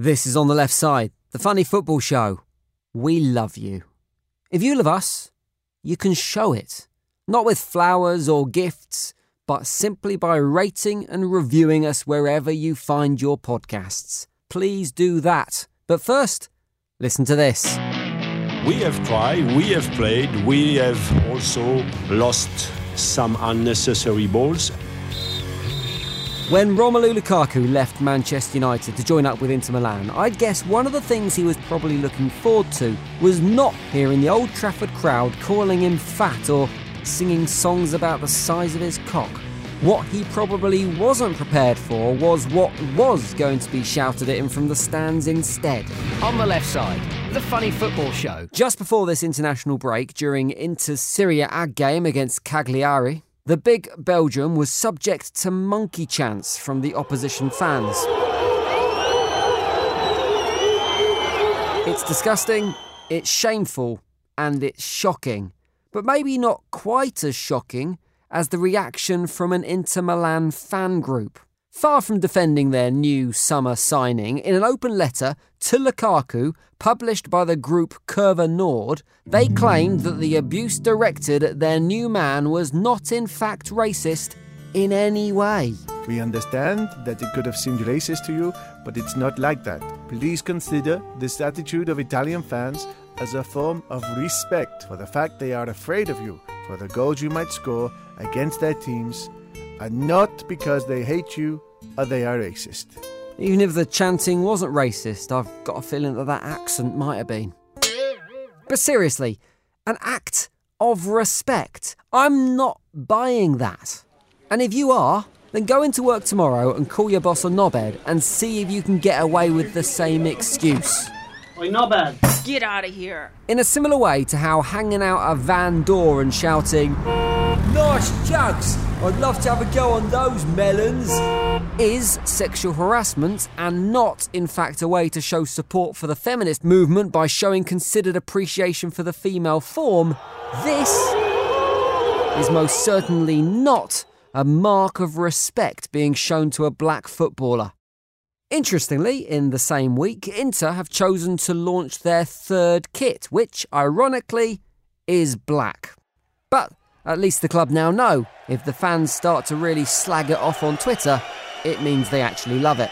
This is On the Left Side, the funny football show. We love you. If you love us, you can show it. Not with flowers or gifts, but simply by rating and reviewing us wherever you find your podcasts. Please do that. But first, listen to this. We have tried, we have played, we have also lost some unnecessary balls. When Romelu Lukaku left Manchester United to join up with Inter Milan, I'd guess one of the things he was probably looking forward to was not hearing the Old Trafford crowd calling him fat or singing songs about the size of his cock. What he probably wasn't prepared for was what was going to be shouted at him from the stands instead. On the left side, the funny football show. Just before this international break, during Inter's Serie A game against Cagliari, the big Belgium was subject to monkey chants from the opposition fans. It's disgusting, it's shameful, and it's shocking. But maybe not quite as shocking as the reaction from an Inter Milan fan group. Far from defending their new summer signing, in an open letter to Lukaku published by the group Curva Nord, they claimed that the abuse directed at their new man was not in fact racist in any way. We understand that it could have seemed racist to you, but it's not like that. Please consider this attitude of Italian fans as a form of respect for the fact they are afraid of you, for the goals you might score against their teams, and not because they hate you Uh, they are racist. Even if the chanting wasn't racist, I've got a feeling that that accent might have been. But seriously, an act of respect. I'm not buying that. And if you are, then go into work tomorrow and call your boss a knobhead and see if you can get away with the same excuse. Oi, knobhead. Get out of here. In a similar way to how hanging out a van door and shouting, Nice jugs! I'd love to have a go on those melons! Is sexual harassment and not, in fact, a way to show support for the feminist movement by showing considered appreciation for the female form, this is most certainly not a mark of respect being shown to a black footballer. Interestingly, in the same week, Inter have chosen to launch their third kit, which, ironically, is black. But at least the club now know if the fans start to really slag it off on Twitter, it means they actually love it.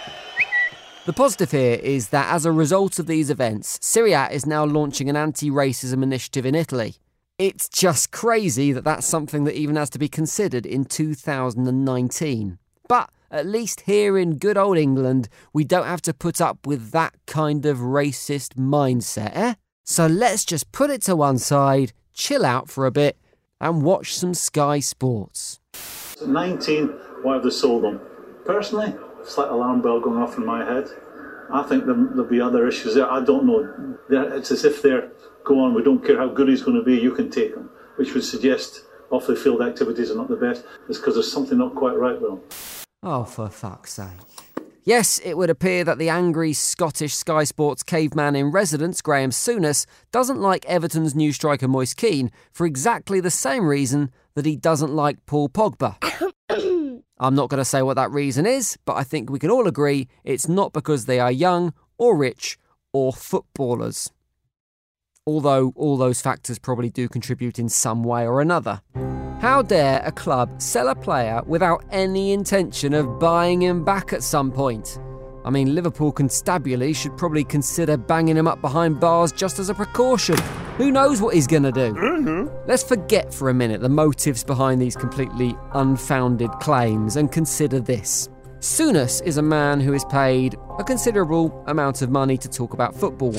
The positive here is that as a result of these events, Serie A is now launching an anti racism initiative in Italy. It's just crazy that that's something that even has to be considered in 2019. But at least here in good old England, we don't have to put up with that kind of racist mindset, eh? So let's just put it to one side, chill out for a bit, and watch some Sky Sports. 19, why have they sold them? Personally, slight alarm bell going off in my head. I think there, there'll be other issues there. I don't know. They're, it's as if they're, go on, we don't care how good he's going to be, you can take him, which would suggest off the field activities are not the best. It's because there's something not quite right with him. Oh, for fuck's sake. Yes, it would appear that the angry Scottish Sky Sports caveman in residence, Graham Souness, doesn't like Everton's new striker Moise Kean for exactly the same reason that he doesn't like Paul Pogba. I'm not going to say what that reason is, but I think we can all agree it's not because they are young or rich or footballers. Although all those factors probably do contribute in some way or another. How dare a club sell a player without any intention of buying him back at some point? I mean, Liverpool constabulary should probably consider banging him up behind bars just as a precaution. Who knows what he's going to do? Mm-hmm. Let's forget for a minute the motives behind these completely unfounded claims and consider this. Souness is a man who is paid a considerable amount of money to talk about football.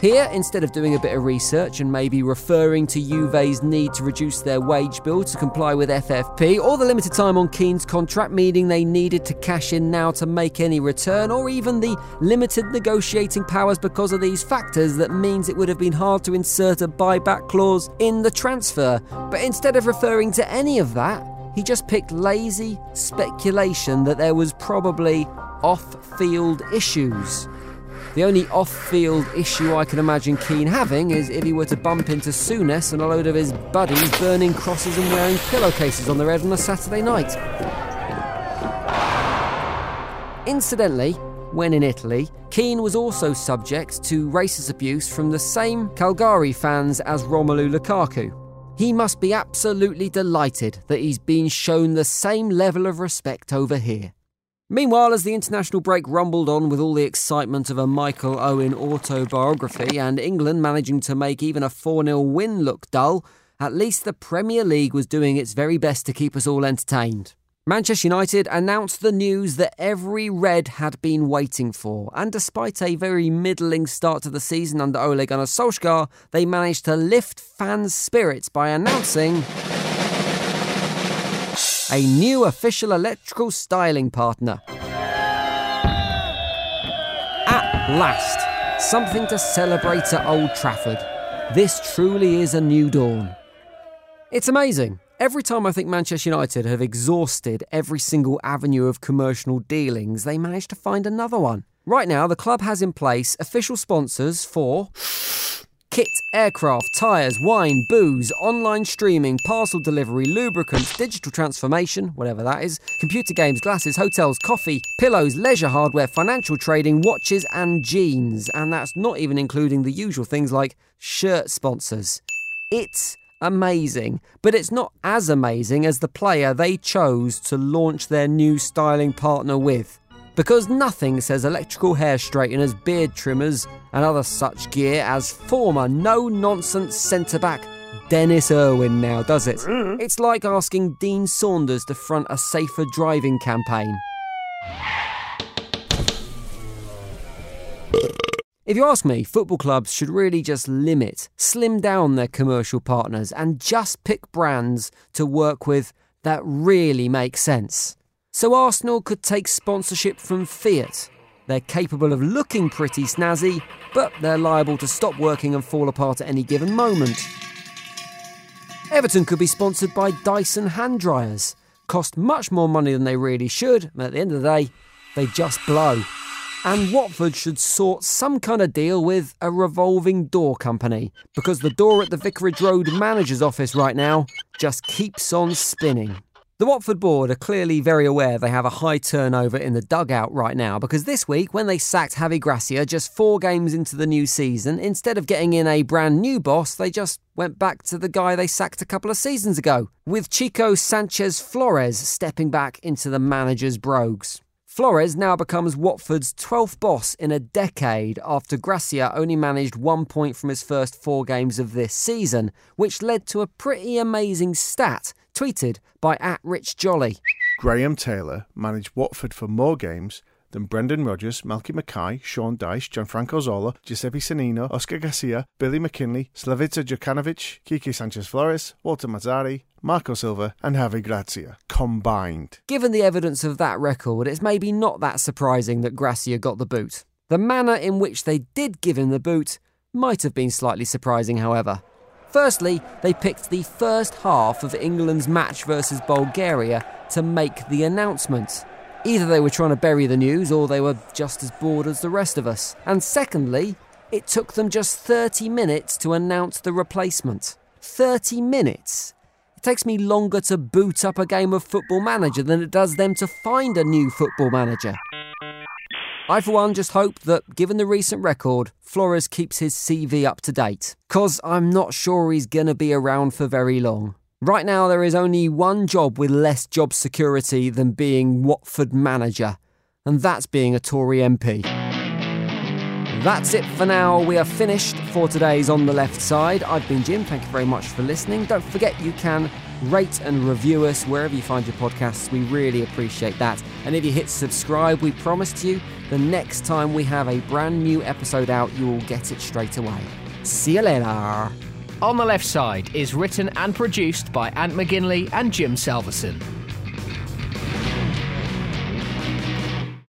Here, instead of doing a bit of research and maybe referring to Juve's need to reduce their wage bill to comply with FFP, or the limited time on Kean's contract, meaning they needed to cash in now to make any return, or even the limited negotiating powers because of these factors that means it would have been hard to insert a buyback clause in the transfer. But instead of referring to any of that, he just picked lazy speculation that there was probably off field issues. The only off field issue I can imagine Kean having is if he were to bump into Souness and a load of his buddies burning crosses and wearing pillowcases on their head on a Saturday night. Incidentally, when in Italy, Kean was also subject to racist abuse from the same Cagliari fans as Romelu Lukaku. He must be absolutely delighted that he's been shown the same level of respect over here. Meanwhile, as the international break rumbled on with all the excitement of a Michael Owen autobiography and England managing to make even a 4 0 win look dull, at least the Premier League was doing its very best to keep us all entertained. Manchester United announced the news that every Red had been waiting for, and despite a very middling start to the season under Ole Gunnar Solskjaer, they managed to lift fans' spirits by announcing a new official electrical styling partner. At last, something to celebrate at Old Trafford. This truly is a new dawn. It's amazing. Every time I think Manchester United have exhausted every single avenue of commercial dealings, they manage to find another one. Right now, the club has in place official sponsors for kit, aircraft, tyres, wine, booze, online streaming, parcel delivery, lubricants, digital transformation, whatever that is, computer games, glasses, hotels, coffee, pillows, leisure hardware, financial trading, watches, and jeans. And that's not even including the usual things like shirt sponsors. It's amazing, but it's not as amazing as the player they chose to launch their new styling partner with. Because nothing says electrical hair straighteners, beard trimmers, and other such gear as former no nonsense centre back Denis Irwin now, does it? Mm-hmm. It's like asking Dean Saunders to front a safer driving campaign. If you ask me, football clubs should really just limit, slim down their commercial partners and just pick brands to work with that really make sense. So Arsenal could take sponsorship from Fiat. They're capable of looking pretty snazzy, but they're liable to stop working and fall apart at any given moment. Everton could be sponsored by Dyson hand dryers. Cost much more money than they really should, and at the end of the day, they just blow. And Watford should sort some kind of deal with a revolving door company, because the door at the Vicarage Road manager's office right now just keeps on spinning. The Watford board are clearly very aware they have a high turnover in the dugout right now because this week, when they sacked Javi Gracia just four games into the new season, instead of getting in a brand new boss, they just went back to the guy they sacked a couple of seasons ago, with Chico Sanchez Flores stepping back into the manager's brogues. Flores now becomes Watford's 12th boss in a decade after Gracia only managed one point from his first four games of this season, which led to a pretty amazing stat tweeted by at Rich Jolly. Graham Taylor managed Watford for more games than Brendan Rodgers, Malky Mackay, Sean Dyche, Gianfranco Zola, Giuseppe Sannino, Oscar Garcia, Billy McKinlay, Slavisa Jokanovic, Quique Sanchez Flores, Walter Mazzarri, Marco Silva, and Javi Gracia combined. Given the evidence of that record, it's maybe not that surprising that Gracia got the boot. The manner in which they did give him the boot might have been slightly surprising, however. Firstly, they picked the first half of England's match versus Bulgaria to make the announcement. Either they were trying to bury the news or they were just as bored as the rest of us. And secondly, it took them just 30 minutes to announce the replacement. 30 minutes? It takes me longer to boot up a game of football manager than it does them to find a new football manager. I, for one, just hope that, given the recent record, Flores keeps his CV up to date. Cause I'm not sure he's gonna be around for very long. Right now, there is only one job with less job security than being Watford manager, and that's being a Tory MP. That's it for now. We are finished for today's On the Left Side. I've been Jim. Thank you very much for listening. Don't forget you can rate and review us wherever you find your podcasts. We really appreciate that. And if you hit subscribe, we promise to you the next time we have a brand new episode out, you will get it straight away. See you later. On the Left Side is written and produced by Ant McGinley and Jim Salverson.